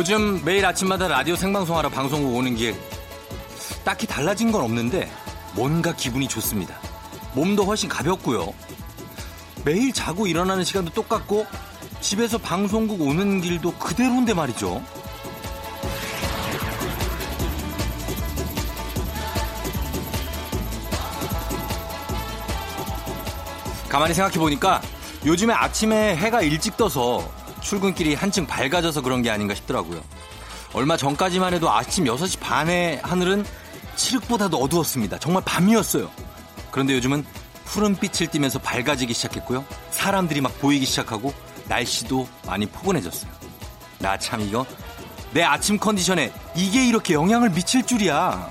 요즘 매일 아침마다 라디오 생방송하러 방송국 오는 길 딱히 달라진 건 없는데 뭔가 기분이 좋습니다. 몸도 훨씬 가볍고요. 매일 자고 일어나는 시간도 똑같고 집에서 방송국 오는 길도 그대로인데 말이죠. 가만히 생각해 보니까 요즘에 아침에 해가 일찍 떠서 출근길이 한층 밝아져서 그런 게 아닌가 싶더라고요. 얼마 전까지만 해도 아침 6시 반에 하늘은 칠흑보다도 어두웠습니다. 정말 밤이었어요. 그런데 요즘은 푸른 빛을 띠면서 밝아지기 시작했고요. 사람들이 막 보이기 시작하고 날씨도 많이 포근해졌어요. 나 참 이거 내 아침 컨디션에 이게 이렇게 영향을 미칠 줄이야.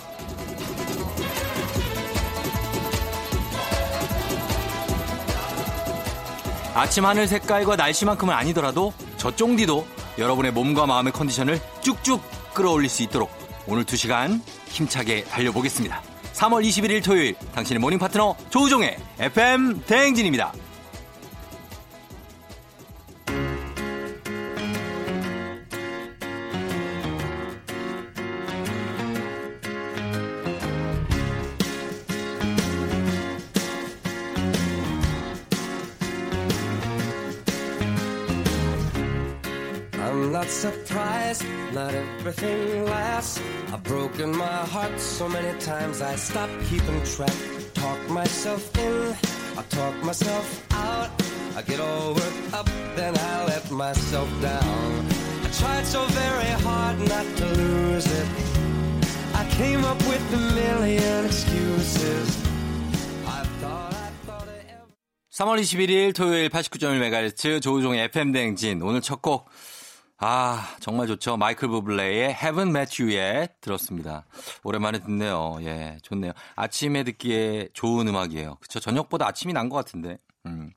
아침 하늘 색깔과 날씨만큼은 아니더라도 저 쫑디도 여러분의 몸과 마음의 컨디션을 쭉쭉 끌어올릴 수 있도록 오늘 2시간 힘차게 달려보겠습니다. 3월 21일 토요일 당신의 모닝 파트너 조우종의 FM 대행진입니다. Not everything lasts. I've broken my heart so many times I stopped keeping track. Talk myself in, I talk myself out. I get all worked up, then I let myself down. I tried so very hard not to lose it. I came up with a million excuses. I thought I thought of every 3월 21일 토요일 89.1MHz 조우종의 FM 대행진 오늘 첫 곡 아, 정말 좋죠. 마이클 부블레의 Haven't Met You Yet 들었습니다. 오랜만에 듣네요. 예, 좋네요. 아침에 듣기에 좋은 음악이에요. 그쵸. 저녁보다 아침이 난 것 같은데. 음.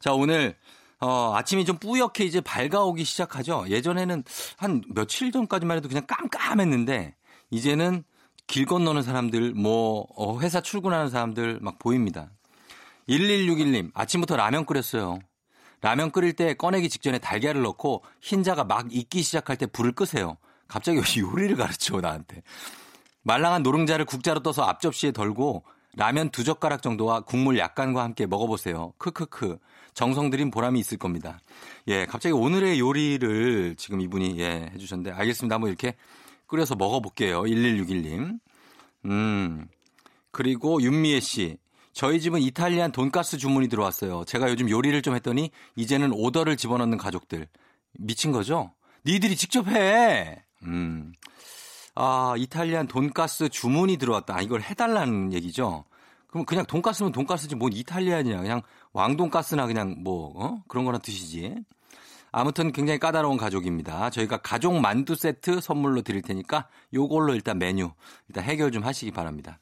자, 오늘, 어, 아침이 좀 뿌옇게 이제 밝아오기 시작하죠. 예전에는 한 며칠 전까지만 해도 그냥 깜깜했는데, 이제는 길 건너는 사람들, 뭐, 어, 회사 출근하는 사람들 막 보입니다. 1161님, 아침부터 라면 끓였어요. 라면 끓일 때 꺼내기 직전에 달걀을 넣고 흰자가 막 익기 시작할 때 불을 끄세요. 갑자기 요리를 가르쳐 나한테. 말랑한 노른자를 국자로 떠서 앞접시에 덜고 라면 두 젓가락 정도와 국물 약간과 함께 먹어보세요. 크크크. 정성 들인 보람이 있을 겁니다. 예, 갑자기 오늘의 요리를 지금 이분이 예, 해주셨는데 알겠습니다. 한번 이렇게 끓여서 먹어볼게요. 1161님. 음. 그리고 윤미애 씨. 저희 집은 이탈리안 돈가스 주문이 들어왔어요. 제가 요즘 요리를 좀 했더니 이제는 오더를 집어넣는 가족들. 미친 거죠? 니들이 직접 해! 음. 아, 이탈리안 돈가스 주문이 들어왔다. 아, 이걸 해달라는 얘기죠? 그럼 그냥 돈가스면 돈가스지 뭔 이탈리안이야. 그냥 왕돈가스나 그냥 뭐, 어? 그런 거나 드시지. 아무튼 굉장히 까다로운 가족입니다. 저희가 가족 만두 세트 선물로 드릴 테니까 요걸로 일단 메뉴 일단 해결 좀 하시기 바랍니다.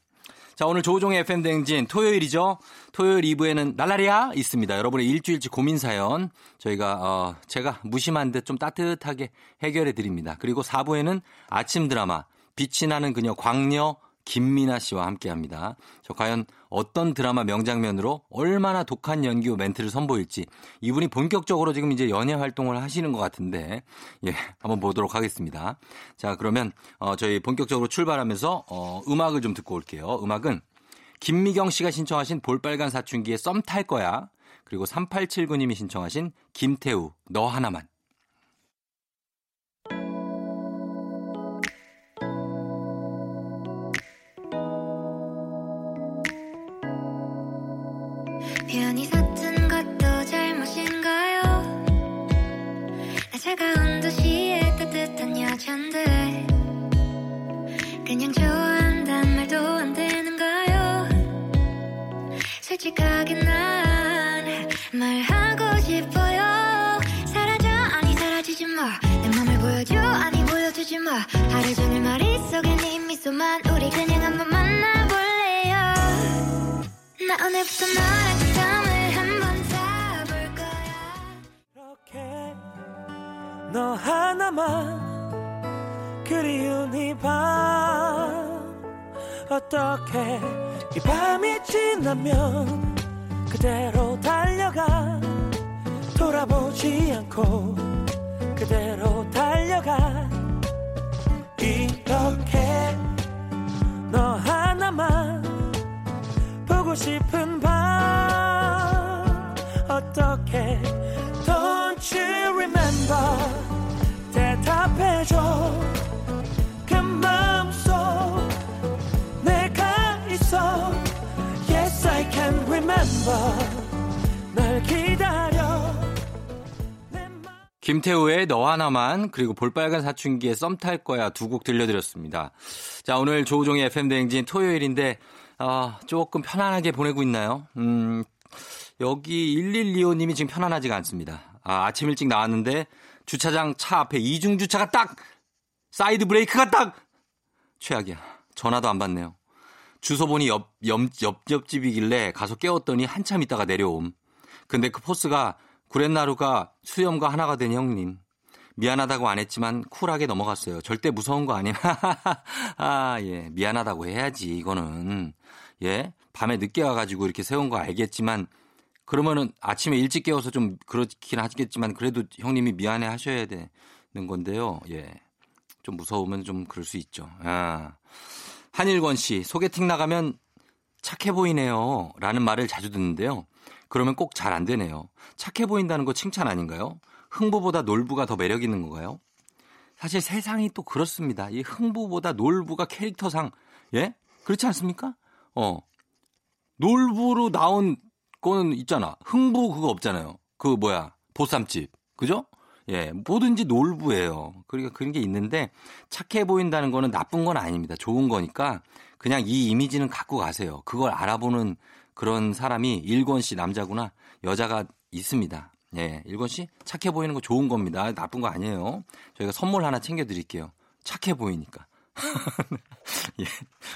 자, 오늘 조종의 FM 대행진 토요일이죠. 토요일 2부에는 날라리야 있습니다. 여러분의 일주일치 고민 사연 저희가 어 제가 무심한 듯 좀 따뜻하게 해결해 드립니다. 그리고 4부에는 아침 드라마 빛이 나는 그녀 광녀 김미나 씨와 함께 합니다. 저 과연 어떤 드라마 명장면으로 얼마나 독한 연기 멘트를 선보일지 이분이 본격적으로 지금 이제 연예 활동을 하시는 것 같은데 예, 한번 보도록 하겠습니다. 자, 그러면 어 저희 본격적으로 출발하면서 어 음악을 좀 듣고 올게요. 음악은 김미경 씨가 신청하신 볼빨간 사춘기의 썸탈 거야. 그리고 3879님이 신청하신 김태우 너 하나만. 편히 섰던 것도 잘못인가요? 나 차가운 도시의 따뜻한 여잔데 그냥 좋아한단 말도 안 되는가요? 솔직하게 난 말하고 싶어요 사라져 아니 사라지지 마내 맘을 보여줘 아니 보여주지 마 하루 종일 머릿속에 네 미소만 우리 그냥 한번 만나볼래요 나 오늘부터 너 남아 그리운 이 밤 어떻게 이 밤이 지나면 그대로 달려가 돌아보지 않고 그대로 달려가 이렇게 너 하나만 보고 싶은 밤 어떻게 Don't you remember? 답해줘 그 마음속 내가 있어 Yes I can remember 널 기다려 김태우의 너 하나만 그리고 볼빨간 사춘기의 썸 탈 거야 두 곡 들려드렸습니다. 자 오늘 조우종의 FM 대행진 토요일인데 아, 조금 편안하게 보내고 있나요? 음, 여기 1125님이 지금 편안하지가 않습니다. 아, 아침 일찍 나왔는데 주차장 차 앞에 이중 주차가 딱 사이드 브레이크가 딱 최악이야. 전화도 안 받네요. 주소 보니 옆, 옆, 옆, 옆집이길래 가서 깨웠더니 한참 있다가 내려옴. 근데 그 포스가 구렛나루가 수염과 하나가 된 형님. 미안하다고 안 했지만 쿨하게 넘어갔어요. 절대 무서운 거 아니야. 아, 예. 미안하다고 해야지, 이거는. 예. 밤에 늦게 와가지고 이렇게 세운 거 알겠지만, 그러면은 아침에 일찍 깨워서 좀 그렇긴 하겠지만, 그래도 형님이 미안해 하셔야 되는 건데요. 예. 좀 무서우면 좀 그럴 수 있죠. 아. 한일권 씨, 소개팅 나가면 착해 보이네요. 라는 말을 자주 듣는데요. 그러면 꼭 잘 안 되네요. 착해 보인다는 거 칭찬 아닌가요? 흥부보다 놀부가 더 매력 있는 건가요? 사실 세상이 또 그렇습니다. 이 흥부보다 놀부가 캐릭터상, 예? 그렇지 않습니까? 어. 놀부로 나온 거는 있잖아. 흥부 그거 없잖아요. 그 뭐야. 보쌈집. 그죠? 예, 뭐든지 놀부예요. 그러니까 그런 게 있는데 착해 보인다는 거는 나쁜 건 아닙니다. 좋은 거니까 그냥 이 이미지는 갖고 가세요. 그걸 알아보는 그런 사람이 일권 씨 남자구나 여자가 있습니다. 예, 일권 씨 착해 보이는 거 좋은 겁니다. 나쁜 거 아니에요. 저희가 선물 하나 챙겨드릴게요. 착해 보이니까. 예,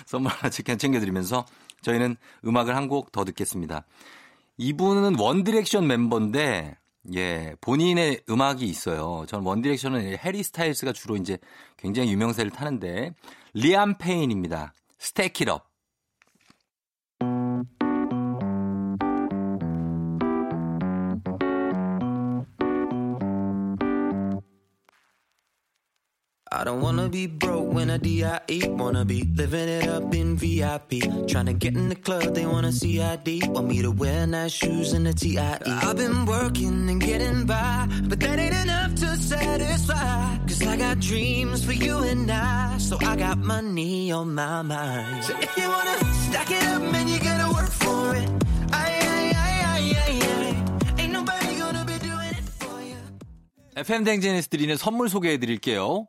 선물 하나 챙겨드리면서 저희는 음악을 한 곡 더 듣겠습니다. 이분은 원디렉션 멤버인데 예, 본인의 음악이 있어요. 저는 원디렉션은 해리 스타일스가 주로 이제 굉장히 유명세를 타는데 리암 페인입니다. Stack It Up. I don't wanna be broke when I DIE. Wanna be living it up in VIP. Trying to get in the club, they wanna see ID. Want me to wear nice shoes and a TIE. I've been working and getting by, but that ain't enough to satisfy. Cause I got dreams for you and I, so I got money on my mind. So if you wanna stack it up, man, you gotta work for it. Aye, aye, aye, aye, aye, aye. Ain't nobody gonna be doing it for you. FM 댕제네스 드리는 선물 소개해 드릴게요.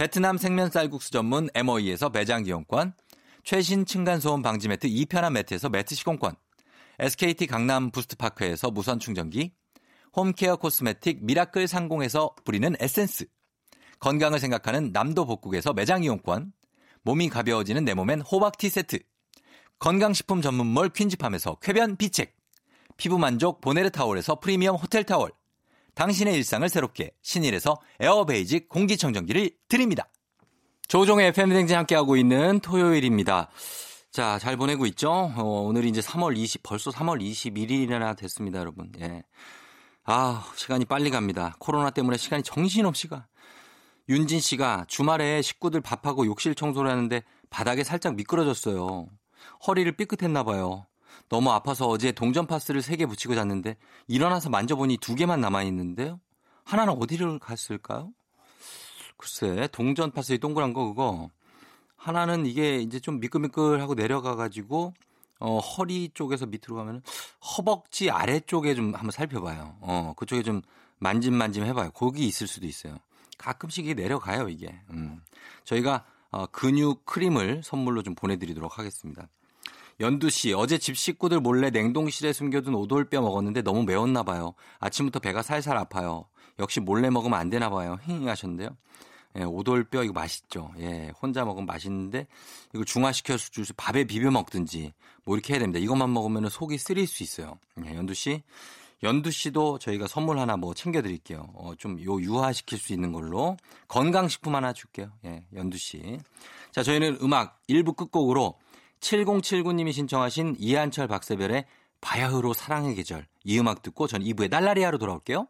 베트남 생면 쌀국수 전문 MOE에서 매장 이용권, 최신 층간소음 방지 매트 2편한 매트에서 매트 시공권, SKT 강남 부스트파크에서 무선 충전기, home care cosmetic 미라클 상공에서 뿌리는 에센스, 건강을 생각하는 남도 복국에서 매장 이용권, 몸이 가벼워지는 내 몸엔 호박티 세트, 건강식품 전문몰 퀸즈팜에서 쾌변 비책, 피부 만족 보네르 타올에서 프리미엄 호텔 타월, 당신의 일상을 새롭게 신일에서 에어베이직 공기청정기를 드립니다. 조우종의 FM 대행진 함께하고 있는 토요일입니다. 자, 잘 보내고 있죠? 어, 오늘이 이제 3월 20, 벌써 3월 21일이나 됐습니다, 여러분. 예. 아, 시간이 빨리 갑니다. 코로나 때문에 시간이 정신없이 가. 윤진 씨가 주말에 식구들 밥하고 욕실 청소를 하는데 바닥에 살짝 미끄러졌어요. 허리를 삐끗했나 봐요. 너무 아파서 어제 동전 파스를 3개 붙이고 잤는데 일어나서 만져보니 2개만 남아 있는데요. 하나는 어디를 갔을까요? 글쎄, 동전 파스의 동그란 거 그거. 하나는 이게 이제 좀 미끌미끌하고 내려가 가지고 어, 허리 쪽에서 밑으로 가면 허벅지 아래쪽에 좀 한번 살펴봐요. 어, 그쪽에 좀 만짐만짐 해봐요. 거기 있을 수도 있어요. 가끔씩 이게 내려가요, 이게. 음. 저희가 어, 근육 크림을 선물로 좀 보내드리도록 하겠습니다. 연두 씨, 어제 집 식구들 몰래 냉동실에 숨겨둔 오돌뼈 먹었는데 너무 매웠나 봐요. 아침부터 배가 살살 아파요. 역시 몰래 먹으면 안 되나 봐요. 힝 하셨는데요. 예, 오돌뼈 이거 맛있죠. 예, 혼자 먹으면 맛있는데 이거 중화시켜서 주스 밥에 비벼 먹든지 뭐 이렇게 해야 됩니다. 이것만 먹으면 속이 쓰릴 수 있어요. 예, 연두 씨. 연두 씨도 저희가 선물 하나 뭐 챙겨 드릴게요. 어, 좀 요 유화시킬 수 있는 걸로 건강식품 하나 줄게요. 예, 연두 씨. 자, 저희는 음악 1부 끝곡으로 7079님이 신청하신 이한철 박세별의 바야흐로 사랑의 계절 이 음악 듣고 전 2부에 날라리아로 돌아올게요.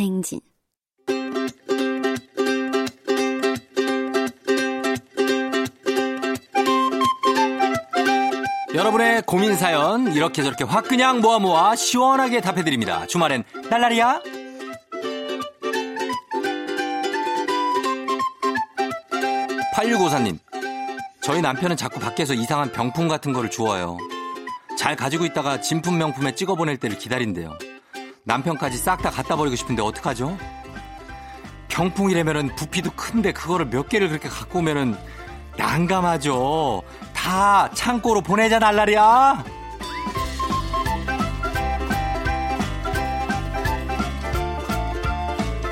댕진 여러분의 고민 사연 이렇게 저렇게 확 그냥 모아 모아 시원하게 답해 드립니다. 주말엔 날라리야. 8654님. 저희 남편은 자꾸 밖에서 이상한 병풍 같은 거를 주워요. 잘 가지고 있다가 진품 명품에 찍어 보낼 때를 기다린대요. 남편까지 싹 다 갖다 버리고 싶은데 어떡하죠? 병풍이라면은 부피도 큰데 그거를 몇 개를 그렇게 갖고 오면은 난감하죠. 다 창고로 보내자 날라리야.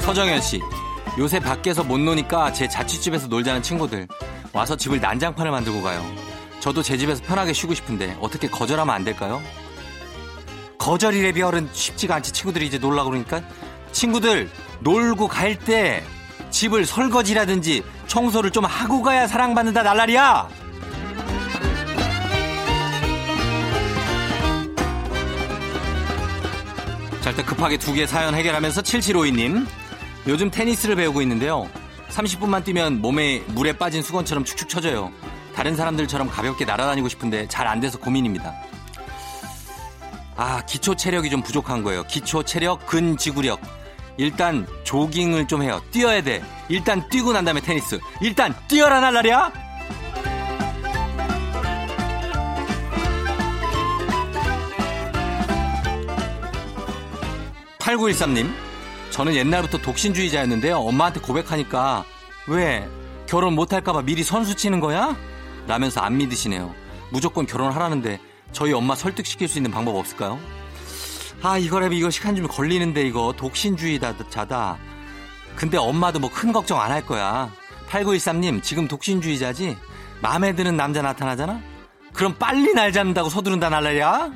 서정현 씨. 요새 밖에서 못 노니까 제 자취집에서 놀자는 친구들 와서 집을 난장판을 만들고 가요. 저도 제 집에서 편하게 쉬고 싶은데 어떻게 거절하면 안 될까요? 거절이래 비얼은 쉽지가 않지 친구들이 이제 놀라 그러니까 친구들 놀고 갈 때 집을 설거지라든지 청소를 좀 하고 가야 사랑받는다 날라리야. 자, 일단 급하게 두 개 사연 해결하면서 7752님. 요즘 테니스를 배우고 있는데요. 30분만 뛰면 몸에 물에 빠진 수건처럼 축축 처져요. 다른 사람들처럼 가볍게 날아다니고 싶은데 잘 안 돼서 고민입니다. 아, 기초 체력이 좀 부족한 거예요. 기초 체력, 근지구력. 일단 조깅을 좀 해요. 뛰어야 돼. 일단 뛰고 난 다음에 테니스. 일단 뛰어라 날라리야. 8913님, 저는 옛날부터 독신주의자였는데요. 엄마한테 고백하니까, 왜? 결혼 못할까봐 미리 선수 치는 거야? 라면서 안 믿으시네요. 무조건 결혼하라는데, 저희 엄마 설득시킬 수 있는 방법 없을까요? 아, 이거라면 이거 시간 좀 걸리는데, 이거 독신주의자다. 근데 엄마도 뭐 큰 걱정 안 할 거야. 8913님, 지금 독신주의자지? 마음에 드는 남자 나타나잖아? 그럼 빨리 날 잡는다고 서두른다 날라야?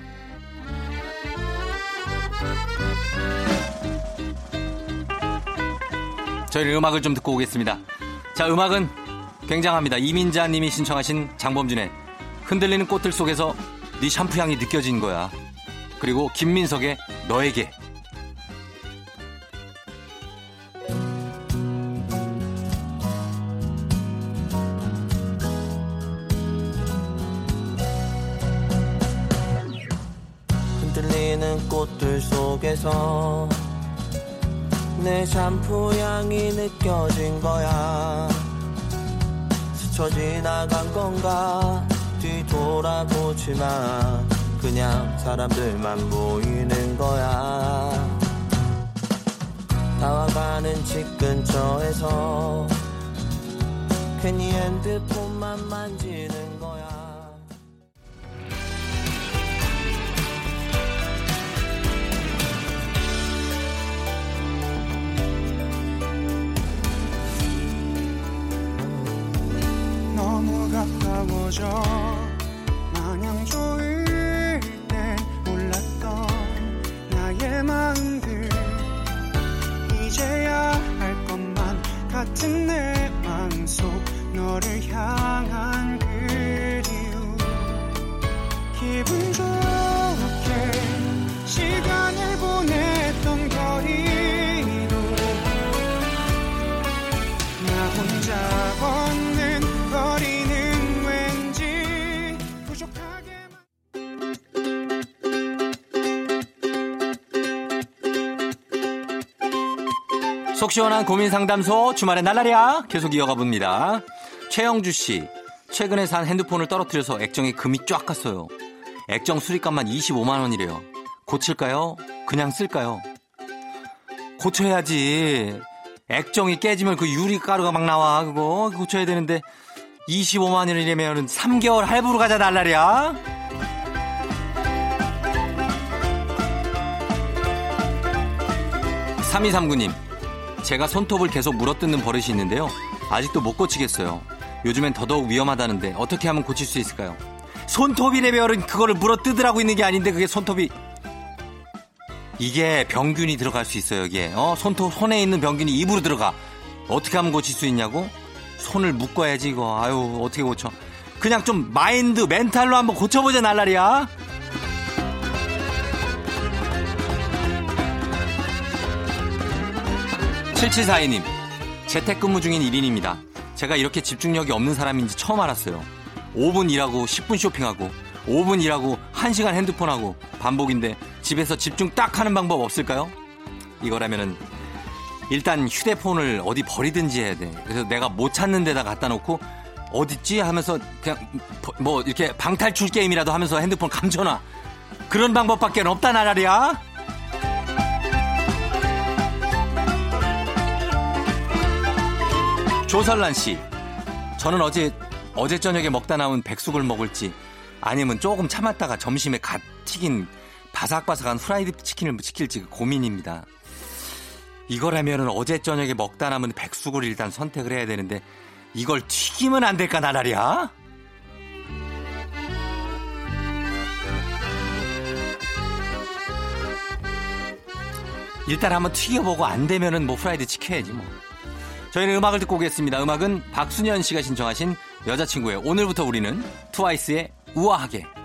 저희는 음악을 좀 듣고 오겠습니다. 자, 음악은 굉장합니다. 이민자 님이 신청하신 장범준의 흔들리는 꽃들 속에서 네 샴푸 향이 느껴진 거야. 그리고 김민석의 너에게. 흔들리는 꽃들 속에서 내 샴푸 향이 느껴진 거야 스쳐 지나간 건가 뒤 돌아보지 마. 그냥 사람들만 보이는 거야. 다와가는 집 근처에서 괜히 핸드폰만 만지는 거야. 너무 가까워져 속 시원한 고민 상담소 주말에 날라리야 계속 이어가 봅니다. 최영주 씨 최근에 산 핸드폰을 떨어뜨려서 액정에 금이 쫙 갔어요. 액정 수리값만 25만 원이래요. 고칠까요? 그냥 쓸까요? 고쳐야지. 액정이 깨지면 그 유리 가루가 막 나와. 그거 고쳐야 되는데 25만 원이라면 3개월 할부로 가자 날라리야. 3239님, 제가 손톱을 계속 물어뜯는 버릇이 있는데요. 아직도 못 고치겠어요. 요즘엔 더더욱 위험하다는데 어떻게 하면 고칠 수 있을까요? 손톱이래별은 그거를 물어뜯으라고 있는 게 아닌데 그게 손톱이 이게 병균이 들어갈 수 있어요. 여기에 어 손톱 손에 있는 병균이 입으로 들어가 어떻게 하면 고칠 수 있냐고? 손을 묶어야지 이거. 아유 어떻게 고쳐? 그냥 좀 마인드 멘탈로 한번 고쳐보자 날라리야. 7742님, 재택근무 중인 1인입니다. 제가 이렇게 집중력이 없는 사람인지 처음 알았어요. 5분 일하고 10분 쇼핑하고 5분 일하고 1시간 핸드폰하고 반복인데 집에서 집중 딱 하는 방법 없을까요? 이거라면은 일단 휴대폰을 어디 버리든지 해야 돼. 그래서 내가 못 찾는 데다 갖다 놓고 어딨지 하면서 그냥 뭐 이렇게 방탈출 게임이라도 하면서 핸드폰 감춰놔. 그런 방법밖에 없다 나라리야. 조설란 씨, 저는 어제 어제 저녁에 먹다 남은 백숙을 먹을지 아니면 조금 참았다가 점심에 갓 튀긴 바삭바삭한 프라이드 치킨을 시킬지 고민입니다. 이거라면은 어제 저녁에 먹다 남은 백숙을 일단 선택을 해야 되는데 이걸 튀기면 안 될까 나라리야? 일단 한번 튀겨보고 안 되면은 뭐 프라이드 시켜야지 뭐. 저희는 음악을 듣고 오겠습니다. 음악은 박순현 씨가 신청하신 여자친구의 오늘부터 우리는 트와이스의 우아하게.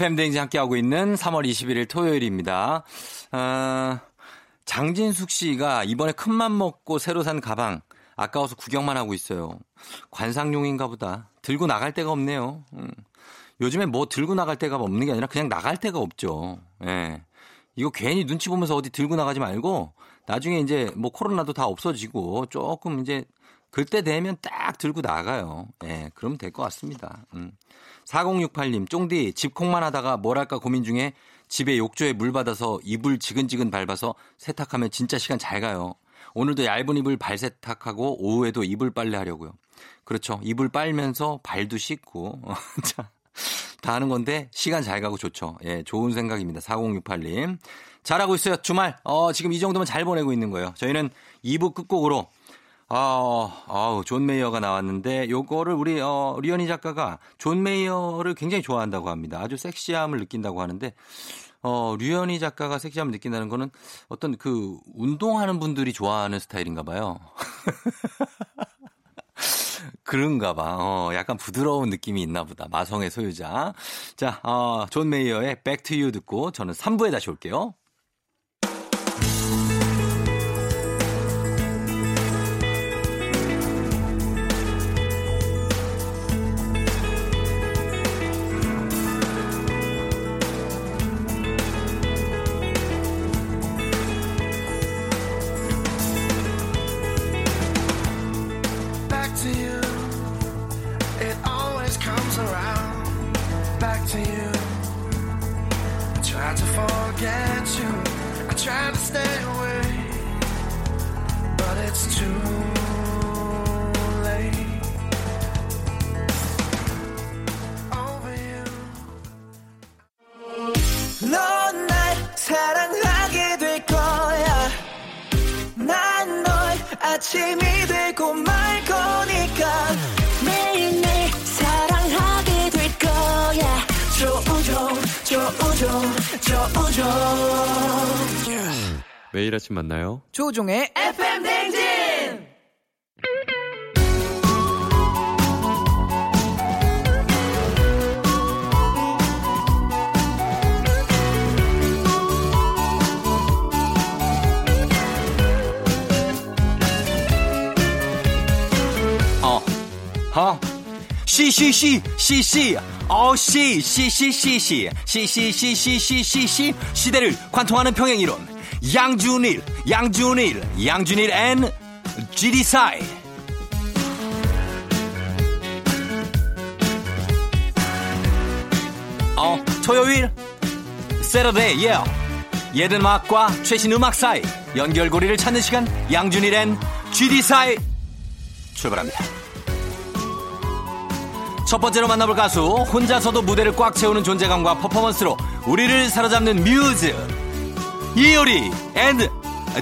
팬데잉즈 함께하고 있는 3월 21일 토요일입니다. 어, 장진숙 씨가 이번에 큰맘 먹고 새로 산 가방 아까워서 구경만 하고 있어요. 관상용인가 보다. 들고 나갈 데가 없네요. 음. 요즘에 뭐 들고 나갈 데가 없는 게 아니라 그냥 나갈 데가 없죠. 예. 이거 괜히 눈치 보면서 어디 들고 나가지 말고 나중에 이제 뭐 코로나도 다 없어지고 조금 이제 그때 되면 딱 들고 나가요. 예. 그러면 될 것 같습니다. 음. 4068님, 쫑디 집콕만 하다가 뭘 할까 고민 중에 집에 욕조에 물 받아서 이불 지근지근 밟아서 세탁하면 진짜 시간 잘 가요. 오늘도 얇은 이불 발 세탁하고 오후에도 이불 빨래 하려고요. 그렇죠. 이불 빨면서 발도 씻고. 자, 다 하는 건데 시간 잘 가고 좋죠. 예, 좋은 생각입니다. 4068님. 잘하고 있어요. 주말. 어, 지금 이 정도면 잘 보내고 있는 거예요. 저희는 2부 끝곡으로 아, 아우, 존 메이어가 나왔는데 요거를 우리 어, 리언이 작가가 존 메이어를 굉장히 좋아한다고 합니다. 아주 섹시함을 느낀다고 하는데 어, 류현희 작가가 섹시함을 느낀다는 거는 어떤 그 운동하는 분들이 좋아하는 스타일인가 봐요. 그런가 봐. 어, 약간 부드러운 느낌이 있나 보다. 마성의 소유자. 자, 어, 존 메이어의 Back to You 듣고 저는 3부에 다시 올게요. 매일 아침 만나요. 조종의 FM 댕진 어, 어, 시시시, 시시, 어, 시, 시시, 시시, 시시, 시시, 시시, 시, 시대를 관통하는 평행 이론. 양준일, 양준일, 양준일 and GD사이. 어, 토요일, Saturday, 예. 예전 음악과 최신 음악 사이 연결고리를 찾는 시간 양준일 and GD사이 출발합니다. 첫 번째로 만나볼 가수 혼자서도 무대를 꽉 채우는 존재감과 퍼포먼스로 우리를 사로잡는 뮤즈 이효리 and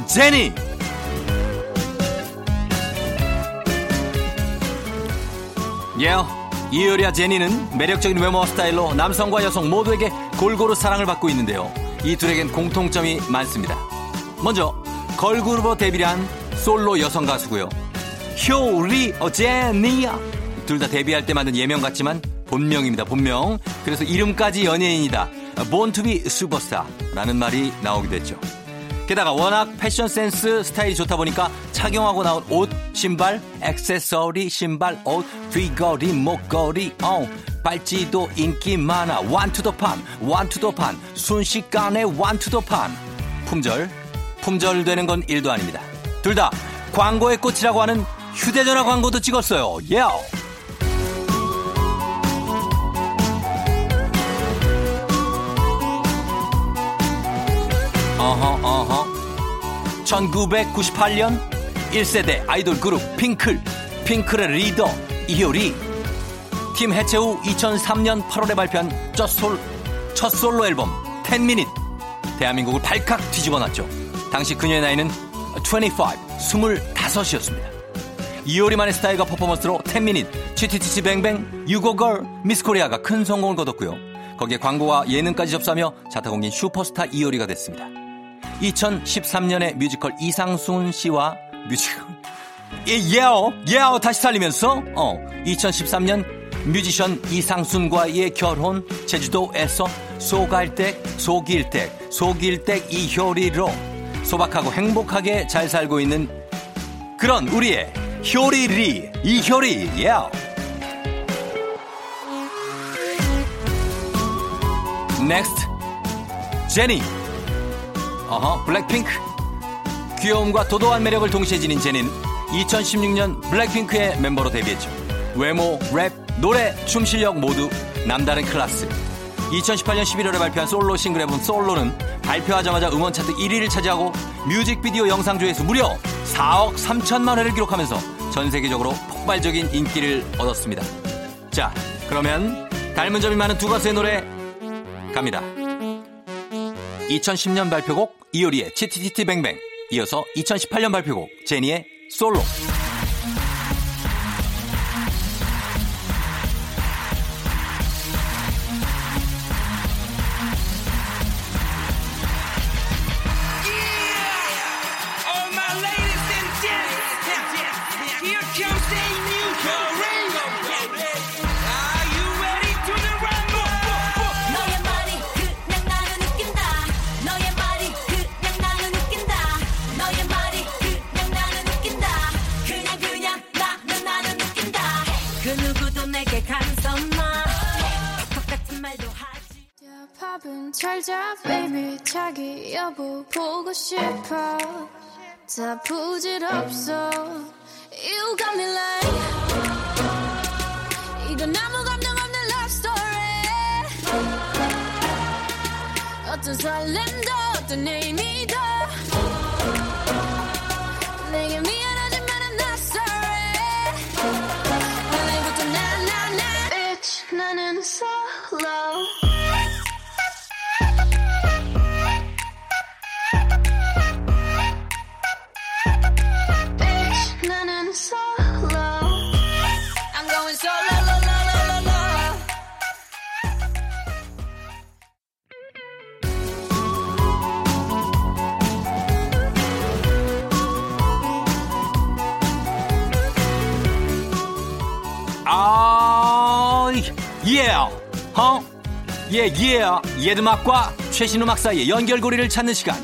제니 예요 이효리와 제니는 매력적인 외모와 스타일로 남성과 여성 모두에게 골고루 사랑을 받고 있는데요. 이 둘에겐 공통점이 많습니다. 먼저 걸그룹으로 데뷔를 한 솔로 여성 가수고요. 효리 어 제니야. 둘 다 데뷔할 때 만든 예명 같지만 본명입니다 본명. 그래서 이름까지 연예인이다 본투비 슈퍼스타라는 말이 나오기도 했죠 게다가 워낙 패션 센스 스타일이 좋다 보니까 착용하고 나온 옷, 신발, 액세서리, 신발, 옷, 귀걸이, 목걸이, 어, 발찌도 인기 많아. 완투더판, 완투더판, 순식간에 완투더판. 품절, 품절 되는 건 일도 아닙니다. 둘 다 광고의 꽃이라고 하는 휴대전화 광고도 찍었어요. 예. 어허 어허. 1998년 1세대 아이돌 그룹 핑클 핑클의 리더 이효리. 팀 해체 후 2003년 8월에 발표한 첫, 솔, 첫 솔로 앨범 10미닛 대한민국을 발칵 뒤집어놨죠. 당시 그녀의 나이는 25 25이었습니다. 이효리만의 스타일과 퍼포먼스로 10 Minutes Chitty Chitty Bang Bang U-Go-Girl 미스코리아가 큰 성공을 거뒀고요. 거기에 광고와 예능까지 접수하며 자타공인 슈퍼스타 이효리가 됐습니다 2013년에 뮤지컬 이상순 씨와 뮤지컬 예, 예요 예요 다시 살리면서 어 2013년 뮤지션 이상순과의 결혼 제주도에서 소갈댁 소길댁 소길댁 이효리로 소박하고 행복하게 잘 살고 있는 그런 우리의 효리리 이효리 예. next 제니 어허 블랙핑크 귀여움과 도도한 매력을 동시에 지닌 제니는 2016년 블랙핑크의 멤버로 데뷔했죠. 외모, 랩, 노래, 춤 실력 모두 남다른 클래스. 2018년 11월에 발표한 솔로 싱글 앨범 솔로는 발표하자마자 음원 차트 1위를 차지하고 뮤직비디오 영상 조회수 무려 4억 3천만 회를 기록하면서 전 세계적으로 폭발적인 인기를 얻었습니다. 자, 그러면 닮은 점이 많은 두 가수의 노래 갑니다. 2010년 발표곡 이효리의 Chitty Chitty Bang Bang. 이어서 2018년 발표곡 제니의 솔로 밥은 잘자 baby 자기 여보 보고 싶어. 다 부질없어. You got me like 이건 아무 감정 없는 love story. 어떤 설렘도 어떤 의미도 예, 어, 예, 예, 예드막과 최신 음악 사이의 연결고리를 찾는 시간.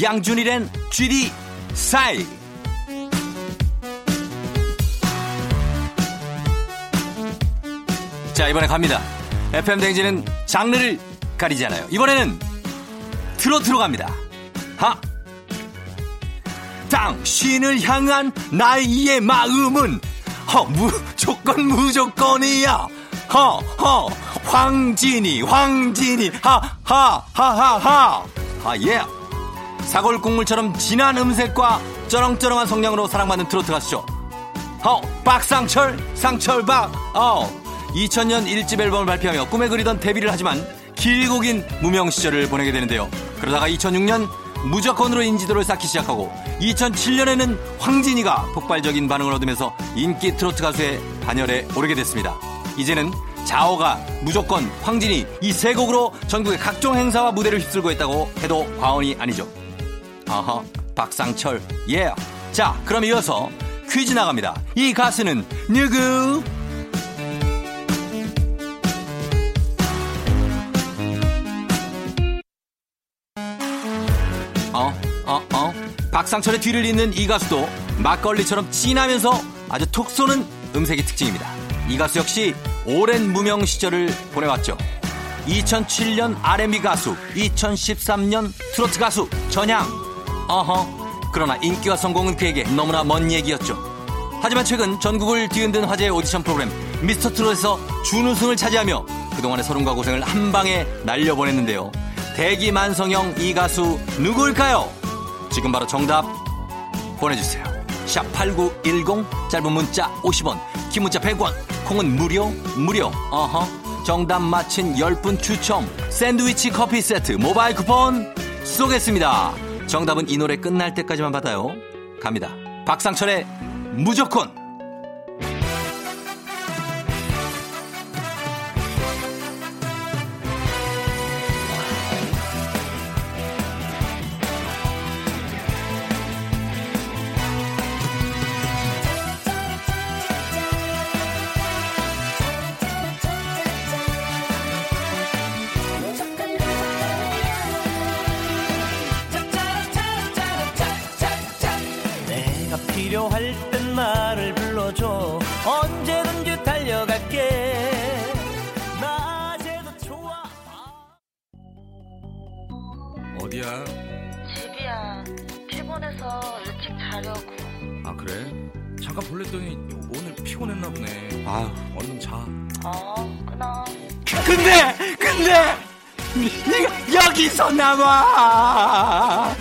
양준일의 GD 사이. 자, 이번에 갑니다. FM 댕지는 장르를 가리잖아요. 이번에는 트로트로 갑니다. 하! 당신을 향한 나의 마음은 허 무조건 무조건이야. 허, 허, 황진이, 황진이, 하, 하, 하, 하, 하. 아, 예. 사골 국물처럼 진한 음색과 쩌렁쩌렁한 성량으로 사랑받는 트로트 가수죠. 어, 박상철, 상철박. 어, 2000년 1집 앨범을 발표하며 꿈에 그리던 데뷔를 하지만 길고 긴 무명 시절을 보내게 되는데요. 그러다가 2006년 무조건으로 인지도를 쌓기 시작하고 2007년에는 황진이가 폭발적인 반응을 얻으면서 인기 트로트 가수의 반열에 오르게 됐습니다. 이제는 자오가 무조건 황진이 이 세 곡으로 전국의 각종 행사와 무대를 휩쓸고 있다고 해도 과언이 아니죠. 아하, 박상철, 예. 자, 그럼 이어서 퀴즈 나갑니다. 이 가수는 누구? 어, 어, 어. 박상철의 뒤를 잇는 이 가수도 막걸리처럼 진하면서 아주 톡 쏘는 음색이 특징입니다. 이 가수 역시 오랜 무명 시절을 보내왔죠. 2007년 R&B 가수, 2013년 트로트 가수 전향. 어허. 그러나 인기와 성공은 그에게 너무나 먼 얘기였죠. 하지만 최근 전국을 뒤흔든 화제의 오디션 프로그램 미스터 트롯에서 준우승을 차지하며 그동안의 서름과 고생을 한 방에 날려보냈는데요. 대기만성형 이 가수 누구일까요? 지금 바로 정답 보내주세요. 샵8910 짧은 문자 50원 긴 문자 100원 콩은 무료 무료 어허 정답 맞힌 10분 추첨 샌드위치 커피 세트 모바일 쿠폰 쏘겠습니다. 정답은 이 노래 끝날 때까지만 받아요. 갑니다. 박상철의 무조건 자. 어, 끊어. 근데 근데 네가 여기서 나와.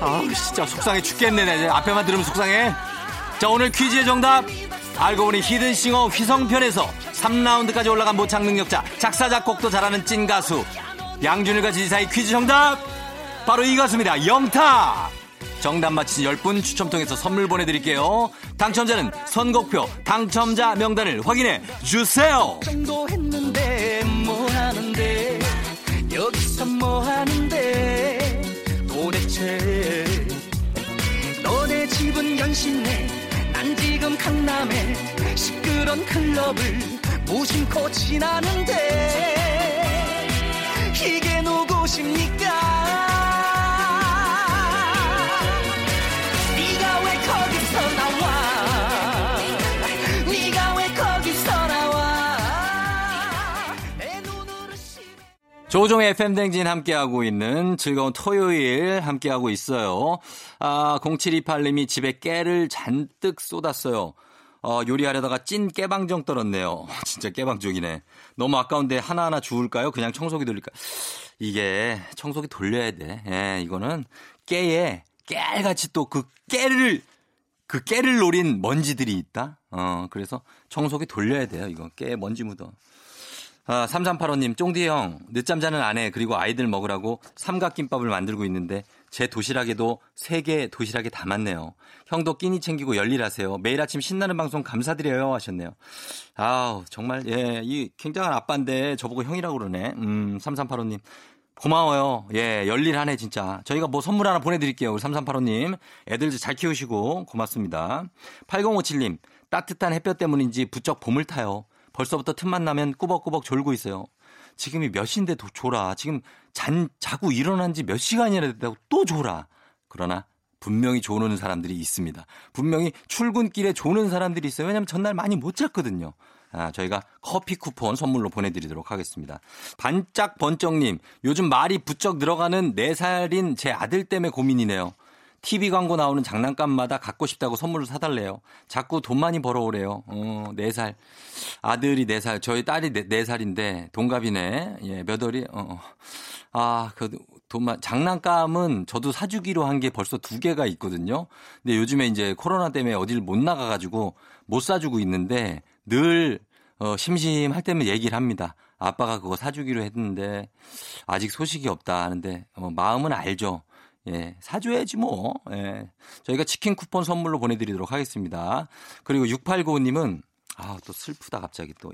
아우 진짜 속상해 죽겠네 내 앞에만 들으면 속상해. 자 오늘 퀴즈의 정답. 알고 보니 히든싱어 휘성편에서 3라운드까지 올라간 모창 능력자 작사 작곡도 잘하는 찐 가수 양준일과 지사의 퀴즈 정답. 바로 이 가수입니다. 영탁 정답 맞히신 10분 추첨 통해서 선물 보내드릴게요. 당첨자는 선곡표 당첨자 명단을 확인해 주세요. 뭐뭐난 지금 강남에 시끄런 클럽을 무심코 지나는데 이게 누구십니까 조종의 FM댕진 함께하고 있는 즐거운 토요일 함께하고 있어요. 아, 0728님이 집에 깨를 잔뜩 쏟았어요. 어, 요리하려다가 찐 깨방정 떨었네요. 진짜 깨방정이네. 너무 아까운데 하나하나 주울까요? 그냥 청소기 돌릴까? 이게 청소기 돌려야 돼. 예, 이거는 깨에 깨알같이 또 그 깨를 그 깨를 노린 먼지들이 있다. 어, 그래서 청소기 돌려야 돼요. 이거 깨 먼지 묻어. 아, 3385님, 쫑디 형, 늦잠 자는 아내, 그리고 아이들 먹으라고 삼각김밥을 만들고 있는데, 제 도시락에도 세 개 도시락에 담았네요. 형도 끼니 챙기고 열일하세요. 매일 아침 신나는 방송 감사드려요. 하셨네요. 아우, 정말, 예, 이 굉장한 아빠인데, 저보고 형이라고 그러네. 음, 3385님. 고마워요. 예, 열일하네, 진짜. 저희가 뭐 선물 하나 보내드릴게요. 우리 3385님. 애들 잘 키우시고, 고맙습니다. 8057님, 따뜻한 햇볕 때문인지 부쩍 봄을 타요. 벌써부터 틈만 나면 꾸벅꾸벅 졸고 있어요. 지금이 몇 시인데 도 졸아. 지금 잔, 자고 일어난 지 몇 시간이나 됐다고 또 졸아. 그러나 분명히 조는 사람들이 있습니다. 분명히 출근길에 조는 사람들이 있어요. 왜냐면 전날 많이 못 잤거든요. 아, 저희가 커피 쿠폰 선물로 보내드리도록 하겠습니다. 반짝번쩍님, 요즘 말이 부쩍 늘어가는 4살인 제 아들 때문에 고민이네요. TV 광고 나오는 장난감마다 갖고 싶다고 선물을 사달래요. 자꾸 돈 많이 벌어오래요. 어, 4살. 아들이 4살. 저희 딸이 4 살인데, 동갑이네. 예, 몇 월이? 어, 아, 그, 돈만, 장난감은 저도 사주기로 한 게 벌써 두 개가 있거든요. 근데 요즘에 이제 코로나 때문에 어딜 못 나가 가지고 못 사주고 있는데, 늘, 어, 심심할 때면 얘기를 합니다. 아빠가 그거 사주기로 했는데, 아직 소식이 없다 하는데, 어, 마음은 알죠. 예, 사줘야지 뭐. 예. 저희가 치킨 쿠폰 선물로 보내드리도록 하겠습니다. 그리고 6895님은, 아, 또 슬프다, 갑자기 또.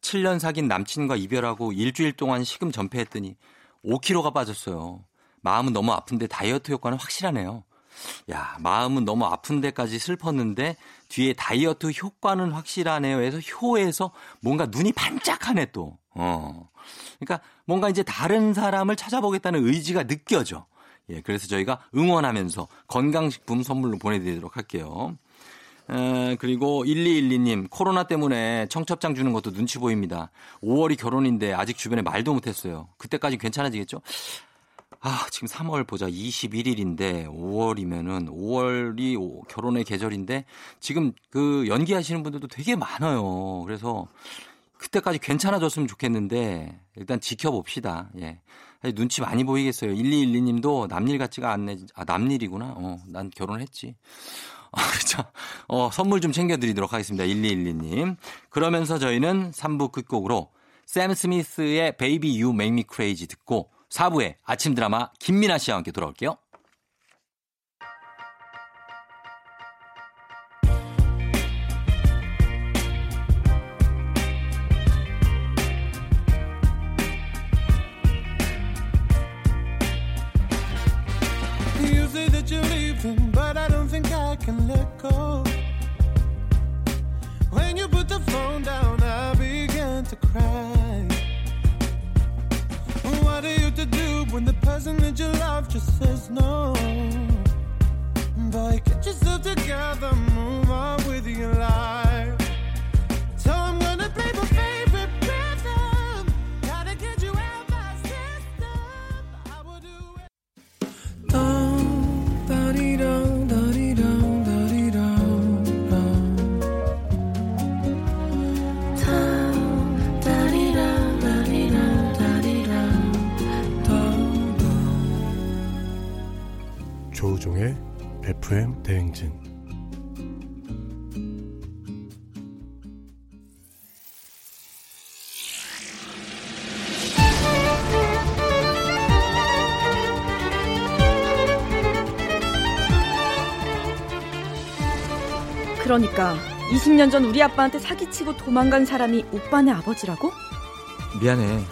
7년 사귄 남친과 이별하고 일주일 동안 식음 전폐했더니 5kg가 빠졌어요. 마음은 너무 아픈데 다이어트 효과는 확실하네요. 야, 마음은 너무 아픈 데까지 슬펐는데 뒤에 다이어트 효과는 확실하네요. 해서 효에서 뭔가 눈이 반짝하네 또. 어. 그러니까 뭔가 이제 다른 사람을 찾아보겠다는 의지가 느껴져. 예, 그래서 저희가 응원하면서 건강식품 선물로 보내드리도록 할게요. 에, 그리고 1212님, 코로나 때문에 청첩장 주는 것도 눈치 보입니다. 5월이 결혼인데 아직 주변에 말도 못했어요. 그때까지 괜찮아지겠죠? 아, 지금 3월 보자. 21일인데 5월이면은 5월이 결혼의 계절인데 지금 그 연기하시는 분들도 되게 많아요. 그래서 그때까지 괜찮아졌으면 좋겠는데 일단 지켜봅시다. 예. 눈치 많이 보이겠어요. 1212님도 남일 같지가 않네. 아, 남일이구나. 어, 난 결혼했지. 아, 그죠. 어, 선물 좀 챙겨드리도록 하겠습니다. 1212님. 그러면서 저희는 3부 끝곡으로 샘 스미스의 Baby You Make Me Crazy 듣고 4부에 아침 드라마 김민아 씨와 함께 돌아올게요. When you put the phone down, I began to cry. What you to do when the person that you love just says no? Boy, Get yourself together, move on with your life. 그러니까 20년 전 우리 아빠한테 사기치고 도망간 사람이 오빠네 아버지라고? 미안해.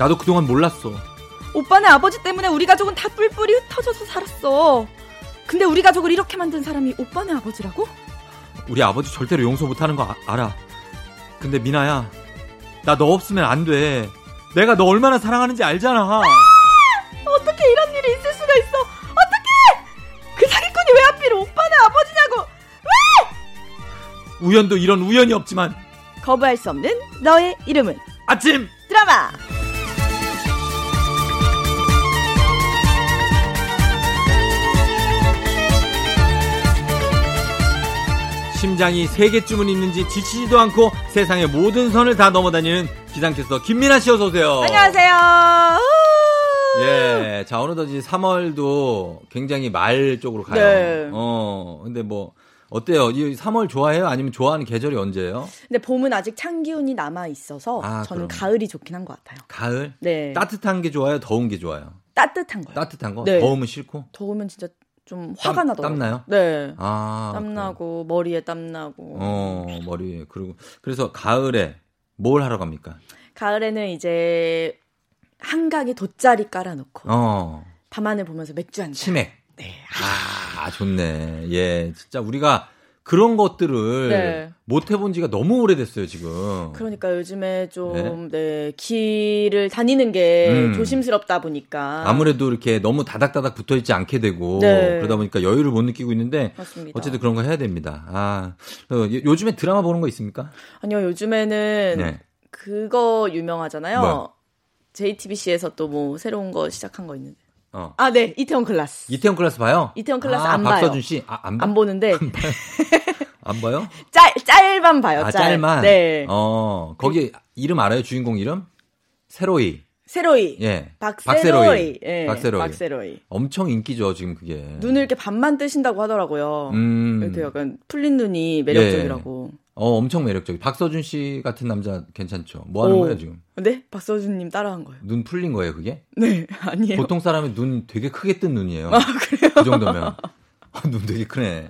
나도 그동안 몰랐어. 오빠네 아버지 때문에 우리 가족은 다 뿔뿔이 흩어져서 살았어. 근데 우리 가족을 이렇게 만든 사람이 오빠네 아버지라고? 우리 아버지 절대로 용서 못하는 거 아- 알아. 근데 미나야, 나 너 없으면 안 돼. 내가 너 얼마나 사랑하는지 알잖아. 어떻게 이런 일이 있을 수가 있어? 우연도 이런 우연이 없지만 거부할 수 없는 너의 이름은 아침 드라마. 심장이 세 개쯤은 있는지 지치지도 않고 세상의 모든 선을 다 넘어다니는 기상캐스터 김민아 씨 어서 오세요. 안녕하세요. 예, 자 어느덧 이제 3월도 굉장히 말 쪽으로 가요. 네. 어, 근데 뭐 어때요? 이 3월 좋아해요? 아니면 좋아하는 계절이 언제예요? 근데 봄은 아직 찬 기운이 남아 있어서 아, 저는 그럼. 가을이 좋긴 한 것 같아요. 가을? 네. 따뜻한 게 좋아요? 더운 게 좋아요? 따뜻한 거요. 따뜻한 거? 네. 더우면 싫고? 더우면 진짜 좀 화가 땀- 나더라고요. 땀 나요? 네. 아, 땀 그래요. 나고 머리에 땀 나고. 어, 머리에. 그리고, 그래서 가을에 뭘 하러 갑니까? 가을에는 이제 한강에 돗자리 깔아놓고 어, 밤하늘 보면서 맥주 한 잔. 치맥. 네. 아, 좋네. 예, 진짜 우리가 그런 것들을 네. 못 해본 지가 너무 오래됐어요, 지금. 그러니까 요즘에 좀, 네, 길을 다니는 게 음. 조심스럽다 보니까. 아무래도 이렇게 너무 다닥다닥 붙어 있지 않게 되고 네. 그러다 보니까 여유를 못 느끼고 있는데 맞습니다. 어쨌든 그런 거 해야 됩니다. 아, 어, 요- 요즘에 드라마 보는 거 있습니까? 아니요, 요즘에는 네. 그거 유명하잖아요. 뭐요? JTBC에서 또 뭐 새로운 거 시작한 거 있는데. 어. 아, 네, 이태원 클라스. 이태원 클래스 봐요? 이태원 클래스 아, 안 봐요. 박서준 씨, 아, 안, 봐? 안 보는데 안 봐요? 짤 짤만 봐요. 아, 짤. 짤만? 네. 어, 거기 이름 알아요? 주인공 이름? 새로이. 새로이. 예. 박새로이. 예, 박새로이. 박새로이. 엄청 인기죠, 지금 그게. 눈을 이렇게 반만 뜨신다고 하더라고요. 음. 이렇게 약간 풀린 눈이 매력적이라고. 어, 엄청 매력적이. 박서준 씨 같은 남자 괜찮죠? 뭐 하는 오. 거예요, 지금? 네? 박서준님 따라한 거예요. 눈 풀린 거예요, 그게? 네, 아니에요. 보통 사람이 눈 되게 크게 뜬 눈이에요. 아, 그래요? 그 정도면. 아, 눈 되게 크네.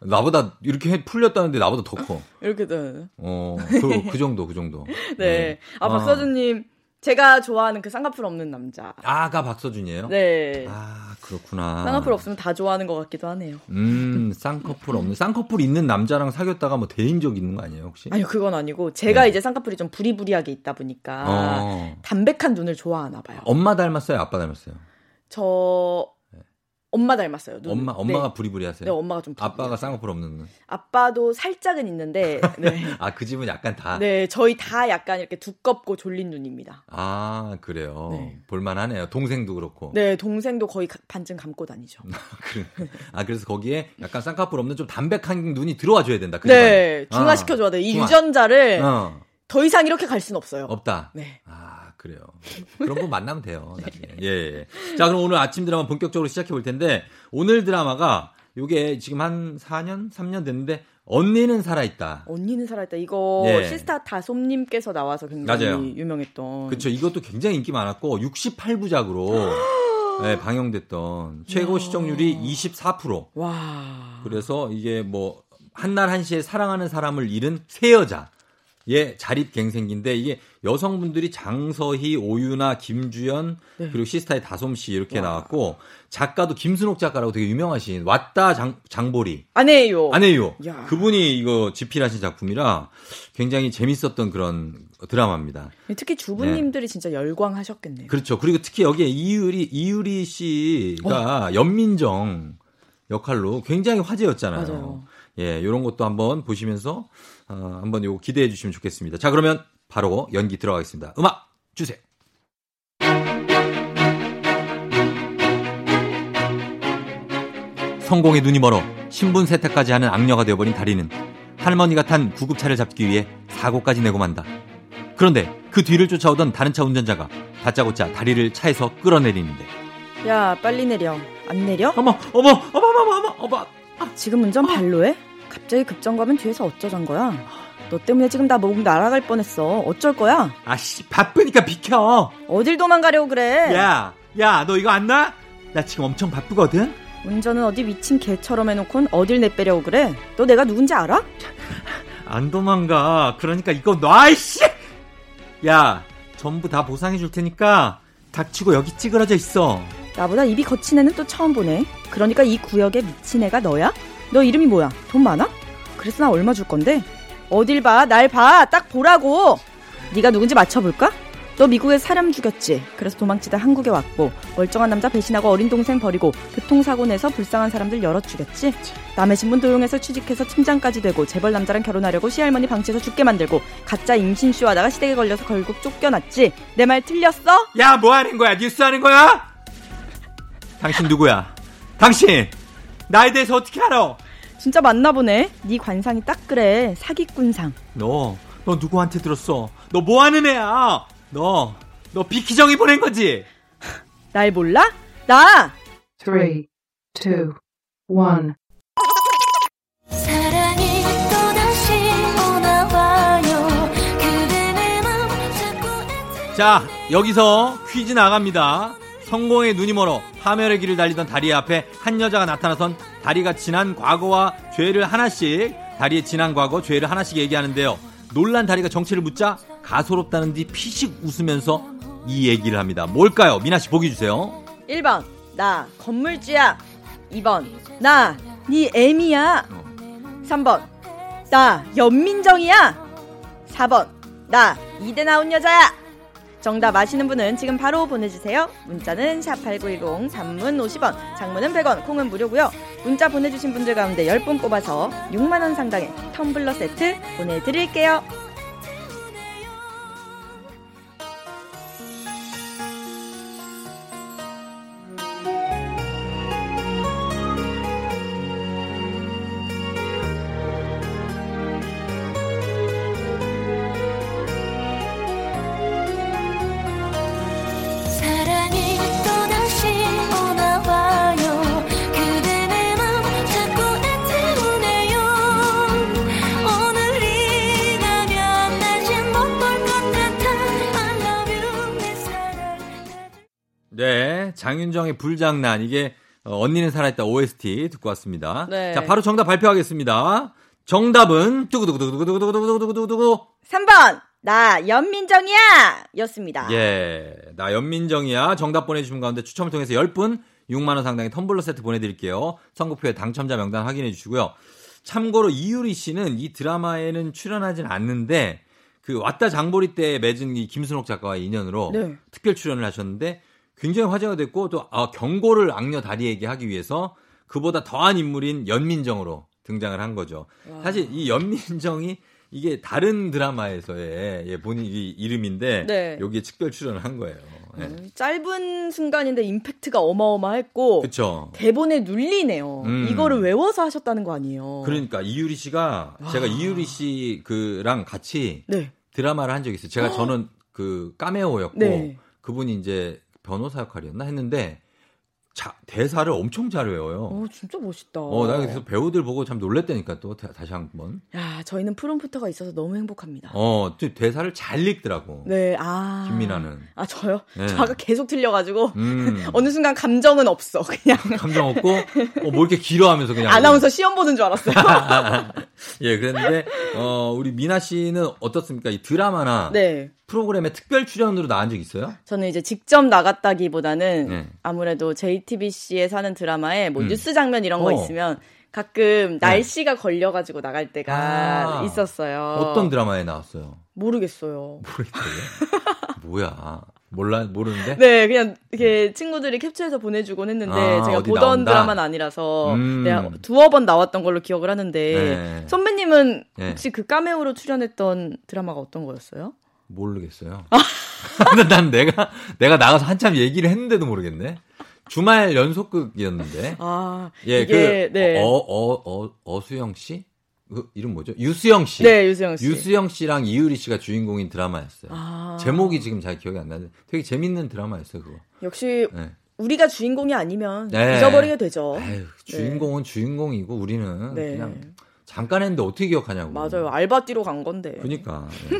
나보다 이렇게 해- 풀렸다는데 나보다 더 커. 이렇게 돼. 어, 그, 그 정도, 그 정도. 네. 아, 아. 박서준님, 제가 좋아하는 그 쌍꺼풀 없는 남자. 아가 박서준이에요? 네. 아, 그렇구나. 쌍꺼풀 없으면 다 좋아하는 것 같기도 하네요. 음, 쌍꺼풀 없는. 쌍꺼풀 있는 남자랑 사귀었다가 뭐 대인 적 있는 거 아니에요, 혹시? 아니요, 그건 아니고, 제가 네. 이제 쌍꺼풀이 좀 부리부리하게 있다 보니까, 어. 담백한 눈을 좋아하나 봐요. 엄마 닮았어요? 아빠 닮았어요? 저, 엄마 닮았어요. 눈. 엄마, 엄마가 네. 부리부리 하세요? 네, 엄마가 좀. 아빠가 부리부리하세요. 쌍꺼풀 없는 눈. 아빠도 살짝은 있는데, 네. 아, 그 집은 약간 다. 네, 저희 다 약간 이렇게 두껍고 졸린 눈입니다. 아, 그래요. 네. 볼만하네요. 동생도 그렇고. 네, 동생도 거의 가- 반쯤 감고 다니죠. 그래. 아, 그래서 거기에 약간 쌍꺼풀 없는 좀 담백한 눈이 들어와 줘야 된다. 그 네, 집안에. 중화시켜줘야 돼요. 이 중화. 유전자를 어, 더 이상 이렇게 갈 수는 없어요. 없다. 네. 아, 그래요. 그런 분 만나면 돼요. 나중에. 예, 예. 자, 그럼 오늘 아침 드라마 본격적으로 시작해 볼 텐데, 오늘 드라마가 요게 지금 한 4년, 3년 됐는데, 언니는 살아있다. 언니는 살아있다. 이거 예. 시스타 다솜님께서 나와서 굉장히 맞아요. 유명했던. 그렇죠. 이것도 굉장히 인기 많았고, 68부작으로 네, 방영됐던 최고 시청률이 24%. 와. 그래서 이게 뭐 한날 한시에 사랑하는 사람을 잃은 새 여자 의 자립갱생기인데 이게 여성분들이 장서희, 오유나, 김주연 네. 그리고 시스타의 다솜 씨 이렇게 나왔고 작가도 김순옥 작가라고 되게 유명하신 왔다 장, 장보리 아내예요. 아내요. 야. 그분이 이거 집필하신 작품이라 굉장히 재밌었던 그런 드라마입니다. 특히 주부님들이 진짜 열광하셨겠네요. 그렇죠. 그리고 특히 여기에 이유리 이유리 씨가 어. 연민정 역할로 굉장히 화제였잖아요. 맞아요. 예, 요런 것도 한번 보시면서 어, 한번 요거 기대해 주시면 좋겠습니다. 자, 그러면 바로 연기 들어가겠습니다. 음악 주세요. 성공의 눈이 멀어 신분 세탁까지 하는 악녀가 되어버린 다리는 할머니가 탄 구급차를 잡기 위해 사고까지 내고 만다. 그런데 그 뒤를 쫓아오던 다른 차 운전자가 다짜고짜 다리를 차에서 끌어내리는데 야, 빨리 내려. 안 내려? 어머 어머 어머 어머 어머 어머 지금 운전 발로 해? 갑자기 급정거하면 뒤에서 어쩌잔 거야? 너 때문에 지금 나목 날아갈 뻔했어. 어쩔 거야? 아씨 바쁘니까 비켜. 어딜 도망가려고 그래? 야, 야, 너 이거 안 나? 나 지금 엄청 바쁘거든? 운전은 어디 미친 개처럼 해놓곤 어딜 내빼려고 그래? 너 내가 누군지 알아? 안 도망가. 그러니까 이거 놔, 이씨! 야, 전부 다 보상해 줄 테니까 닥치고 여기 찌그러져 있어. 나보다 입이 거친 애는 또 처음 보네. 그러니까 이 구역에 미친 애가 너야? 너 이름이 뭐야? 돈 많아? 그래서 나 얼마 줄 건데? 어딜 봐? 날 봐. 딱 보라고. 네가 누군지 맞춰볼까? 너 미국에 사람 죽였지. 그래서 도망치다 한국에 왔고 멀쩡한 남자 배신하고 어린 동생 버리고 교통사고 내서 불쌍한 사람들 여럿 죽였지. 남의 신분 도용해서 취직해서 팀장까지 되고 재벌 남자랑 결혼하려고 시할머니 방치해서 죽게 만들고 가짜 임신 쇼 하다가 시댁에 걸려서 결국 쫓겨났지. 내 말 틀렸어? 야, 뭐 하는 거야? 뉴스 하는 거야? 당신 누구야? 당신! 나에 대해서 어떻게 알아? 진짜 맞나 보네. 네 관상이 딱 그래. 사기꾼상. 너, 너 누구한테 들었어? 너 뭐 하는 애야? 너, 너 비키정이 보낸 거지? 날 몰라? 나! three, two, one. 사랑이 또다시 오나봐요 그대 내맘 자꾸 자, 여기서 퀴즈 나갑니다. 성공의 눈이 멀어 파멸의 길을 달리던 다리 앞에 한 여자가 나타나선 다리가 지난 과거와 죄를 하나씩 다리의 지난 과거, 죄를 하나씩 얘기하는데요. 놀란 다리가 정체를 묻자 가소롭다는 뒤 피식 웃으면서 이 얘기를 합니다. 뭘까요? 미나 씨 보기 주세요. 1번. 나 건물주야. 2번. 나네 애미야. 3번. 나 연민정이야. 4번. 나 이대 나온 여자야. 정답 아시는 분은 지금 바로 보내주세요. 문자는 샵8910, 단문 50원, 장문은 100원, 콩은 무료고요. 문자 보내주신 분들 가운데 10분 뽑아서 6만원 상당의 텀블러 세트 보내드릴게요. 장윤정의 불장난 이게 어, 언니는 살아있다 OST 듣고 왔습니다. 네. 자, 바로 정답 발표하겠습니다. 정답은 두구두구두구두구두구두구두구두구 3번. 나 연민정이야. 였습니다. 예, 나 연민정이야. 정답 보내주신 가운데 추첨을 통해서 10분 6만원 상당의 텀블러 세트 보내드릴게요. 선곡표에 당첨자 명단 확인해 주시고요. 참고로 이유리 씨는 이 드라마에는 출연하진 않는데 그 왔다 장보리 때 맺은 이 김순옥 작가와의 인연으로 네. 특별 출연을 하셨는데 굉장히 화제가 됐고 또 아, 경고를 악녀 다리에게 하기 위해서 그보다 더한 인물인 연민정으로 등장을 한 거죠. 사실 이 연민정이 이게 다른 드라마에서의 예, 본인 이 이름인데 네. 여기에 특별 출연을 한 거예요. 예. 음, 짧은 순간인데 임팩트가 어마어마했고 그렇죠. 대본에 눌리네요. 음. 이거를 외워서 하셨다는 거 아니에요? 그러니까 이유리 씨가 제가 이유리 씨 그랑 같이 네. 드라마를 한 적이 있어요. 제가 저는 그 까메오였고 네. 그분이 이제 변호사 역할이었나 했는데 자, 대사를 엄청 잘 외워요. 어, 진짜 멋있다. 어, 나 그래서 배우들 보고 참 놀랬다니까 또 다- 다시 한 번. 야, 저희는 프롬프터가 있어서 너무 행복합니다. 어, 또 대사를 잘 읽더라고. 네, 아. 김민아는. 아, 저요? 네. 저 아까 계속 틀려가지고. 음. 어느 순간 감정은 없어. 그냥. 감정 없고 어, 뭐 이렇게 길어 하면서 그냥 아나운서 시험 보는 줄 알았어요. 예, 그랬는데 어, 우리 미나 씨는 어떻습니까? 이 드라마나 네. 프로그램에 특별 출연으로 나간 적 있어요? 저는 이제 직접 나갔다기보다는 네. 아무래도 JTBC에 사는 드라마에 뭐 음. 뉴스 장면 이런 거 어. 있으면 가끔 날씨가 걸려가지고 나갈 때가 아. 있었어요. 어떤 드라마에 나왔어요? 모르겠어요. 모르겠어요. 뭐야? 몰라 모르는데. 네, 그냥 이렇게 친구들이 캡처해서 보내주곤 했는데 아, 제가 보던 나온다? 드라마는 아니라서 음. 내가 두어 번 나왔던 걸로 기억을 하는데 네. 선배님은 네. 혹시 그 까메오로 출연했던 드라마가 어떤 거였어요? 모르겠어요. 근데 난 내가 내가 나가서 한참 얘기를 했는데도 모르겠네. 주말 연속극이었는데. 아, 예, 이게, 그 네. 어, 어, 어, 어수영 씨? 그 이름 뭐죠? 유수영 씨. 네, 유수영 씨. 유수영 씨랑 이유리 씨가 주인공인 드라마였어요. 아. 제목이 지금 잘 기억이 안 나는데 되게 재밌는 드라마였어요, 그거. 역시 네. 우리가 주인공이 아니면 네. 잊어버리게 되죠. 아유, 주인공은 주인공이고 우리는 네. 그냥 잠깐 했는데 어떻게 기억하냐고. 맞아요. 알바 뛰러 간 건데. 그러니까. 예.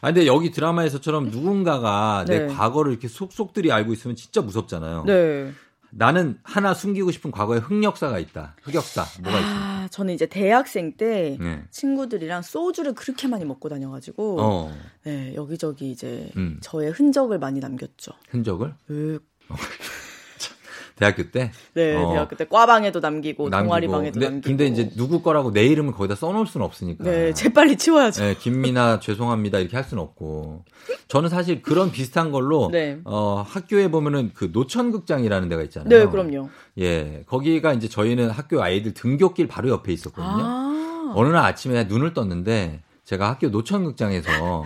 아 근데 여기 드라마에서처럼 누군가가 내 네. 과거를 이렇게 속속들이 알고 있으면 진짜 무섭잖아요. 네. 나는 하나 숨기고 싶은 과거의 흑역사가 있다. 흑역사 뭐가 있습니까? 아, 저는 이제 대학생 때 네. 친구들이랑 소주를 그렇게 많이 먹고 다녀가지고 어, 네, 여기저기 이제 음. 저의 흔적을 많이 남겼죠. 흔적을 으, 대학교 때. 네, 어, 대학교 때 과방에도 남기고, 남기고. 동아리 방에도 근데, 남기고. 근데 이제 누구 거라고 내 이름을 거기다 써놓을 수는 없으니까. 네, 재빨리 치워야죠. 네, 김미나 죄송합니다 이렇게 할 수는 없고. 저는 사실 그런 비슷한 걸로 네. 어, 학교에 보면은 그 노천극장이라는 데가 있잖아요. 네, 그럼요. 예, 거기가 이제 저희는 학교 아이들 등교길 바로 옆에 있었거든요. 아, 어느 날 아침에 눈을 떴는데 제가 학교 노천극장에서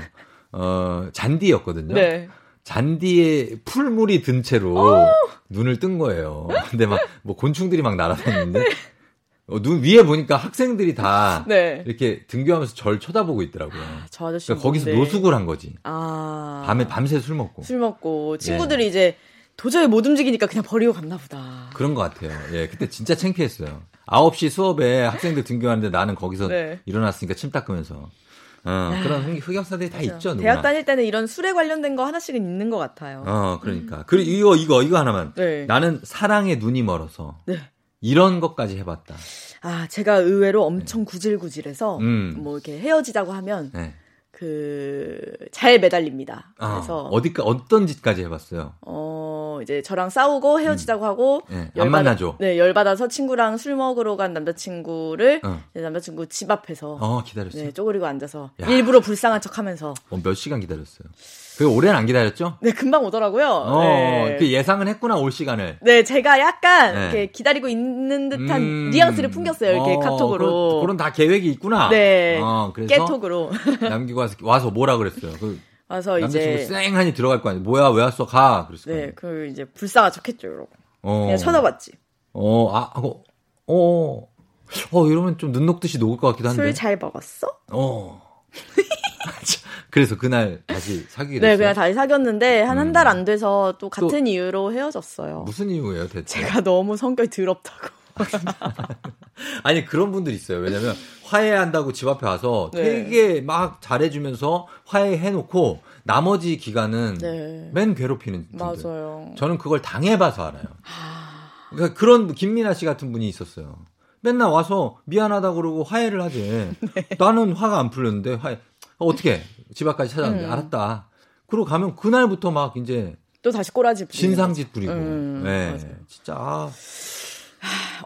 어 잔디였거든요. 네. 잔디에 풀물이 든 채로 어! 눈을 뜬 거예요. 근데 막 뭐 곤충들이 막 날아다니는데 어, 눈 위에 보니까 학생들이 다 네. 이렇게 등교하면서 절 쳐다보고 있더라고요. 저 아저씨. 그러니까 거기서? 노숙을 한 거지. 아. 밤에 밤새 술 먹고 술 먹고, 친구들이 이제 도저히 못 움직이니까 그냥 버리고 갔나 보다. 그런 것 같아요. 예, 그때 진짜 창피했어요. 9시 수업에 학생들 등교하는데 나는 거기서 네. 일어났으니까 침 닦으면서. 어, 그런 흑- 흑역사들이 다 있죠, 누구나. 대학 다닐 때는 이런 술에 관련된 거 하나씩은 있는 것 같아요. 어, 그러니까. 그리고 이거, 이거, 이거 하나만. 네. 나는 사랑에 눈이 멀어서. 네. 이런 것까지 해봤다. 아, 제가 의외로 엄청 구질구질해서, 음. 뭐 이렇게 헤어지자고 하면, 네. 그, 잘 매달립니다. 어, 그래서, 어디까, 어떤 짓까지 해봤어요? 어, 이제 저랑 싸우고 헤어지자고 하고, 네, 안 만나죠? 네, 열받아서 친구랑 술 먹으러 간 남자친구를, 어. 남자친구 집 앞에서, 어, 기다렸어요. 네, 쪼그리고 앉아서, 야. 일부러 불쌍한 척 하면서, 어, 몇 시간 기다렸어요. 그게 오래는 안 기다렸죠? 네, 금방 오더라고요. 어, 네. 그 예상은 했구나, 올 시간을. 네, 제가 약간 네. 이렇게 기다리고 있는 듯한 음. 뉘앙스를 풍겼어요. 이렇게 어, 카톡으로. 그런, 그런 다 계획이 있구나. 네. 어, 그래서 깨톡으로. 남기고 와서, 와서 뭐라 그랬어요? 그 와서 이제 쌩하니 들어갈 거 아니야. 뭐야, 왜 왔어? 가. 그랬을. 네, 그 이제 불쌍한 척했죠, 이러고. 어. 그냥 쳐다봤지. 어, 아, 하고, 어, 어, 이러면 좀 눈 녹듯이 녹을 것 같기도 한데. 술 잘 먹었어? 어. 그래서 그날 다시 사귀게 네, 됐어요. 그냥 다시 사귀었는데 한 한달 음. 안 돼서 또 같은 이유로 헤어졌어요. 무슨 이유예요, 대체? 제가 너무 성격이 더럽다고. 아니 그런 분들 있어요. 왜냐면 화해한다고 집 앞에 와서 네. 되게 막 잘해주면서 화해해놓고 나머지 기간은 네. 맨 괴롭히는 분들. 맞아요. 저는 그걸 당해봐서 알아요. 그러니까 그런 김민아 씨 같은 분이 있었어요. 맨날 와서 미안하다 그러고 화해를 하지. 네. 나는 화가 안 풀렸는데 화해 어, 어떻게 집 앞까지 찾아왔는데 음. 알았다. 그러고 가면 그날부터 막 이제 또 다시 꼬라지 부리는 신상짓 부리고. 음, 네, 맞아요. 진짜 아.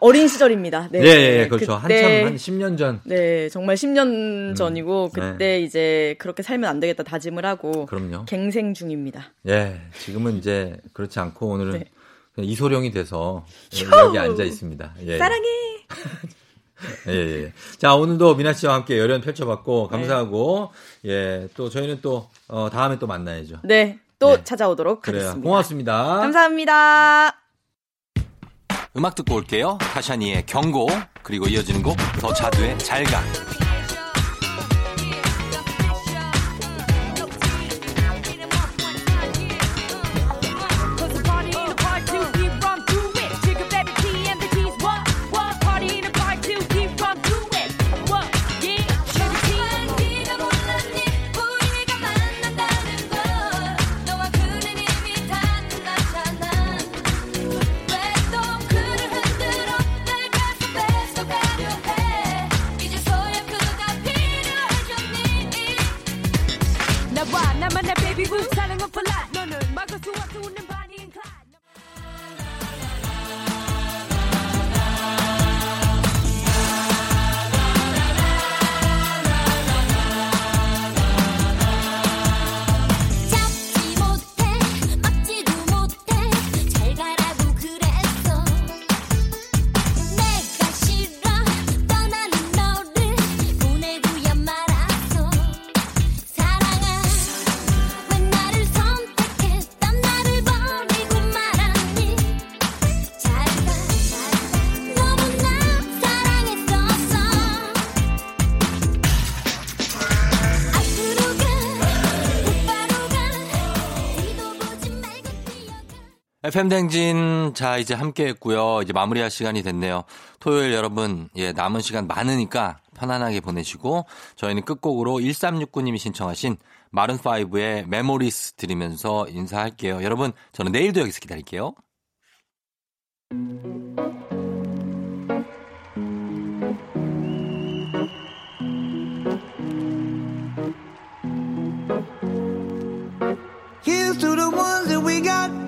어린 시절입니다. 네, 예, 예, 예, 그렇죠. 그때- 한참 한 10년 전. 네, 정말 10년 전이고 네. 그때 이제 그렇게 살면 안 되겠다 다짐을 하고 그럼요. 갱생 중입니다. 예, 지금은 이제 그렇지 않고 오늘은 네. 이소룡이 돼서 여기 앉아 있습니다. 예. 사랑해. 예, 예. 자, 오늘도 미나 씨와 함께 열연 펼쳐봤고, 네. 감사하고, 예, 또 저희는 또, 어, 다음에 또 만나야죠. 네, 또 네. 찾아오도록 그래요. 하겠습니다. 고맙습니다. 감사합니다. 음악 듣고 올게요. 타샤니의 경고, 그리고 이어지는 곡, 더 자두의 잘가. FM 대행진, 자, 이제 함께 했고요. 이제 마무리할 시간이 됐네요. 토요일 여러분, 예, 남은 시간 많으니까 편안하게 보내시고, 저희는 끝곡으로 1369님이 신청하신 마룬5의 Memories 들으면서 인사할게요. 여러분, 저는 내일도 여기서 기다릴게요. Here's to the ones that we got.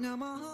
now my heart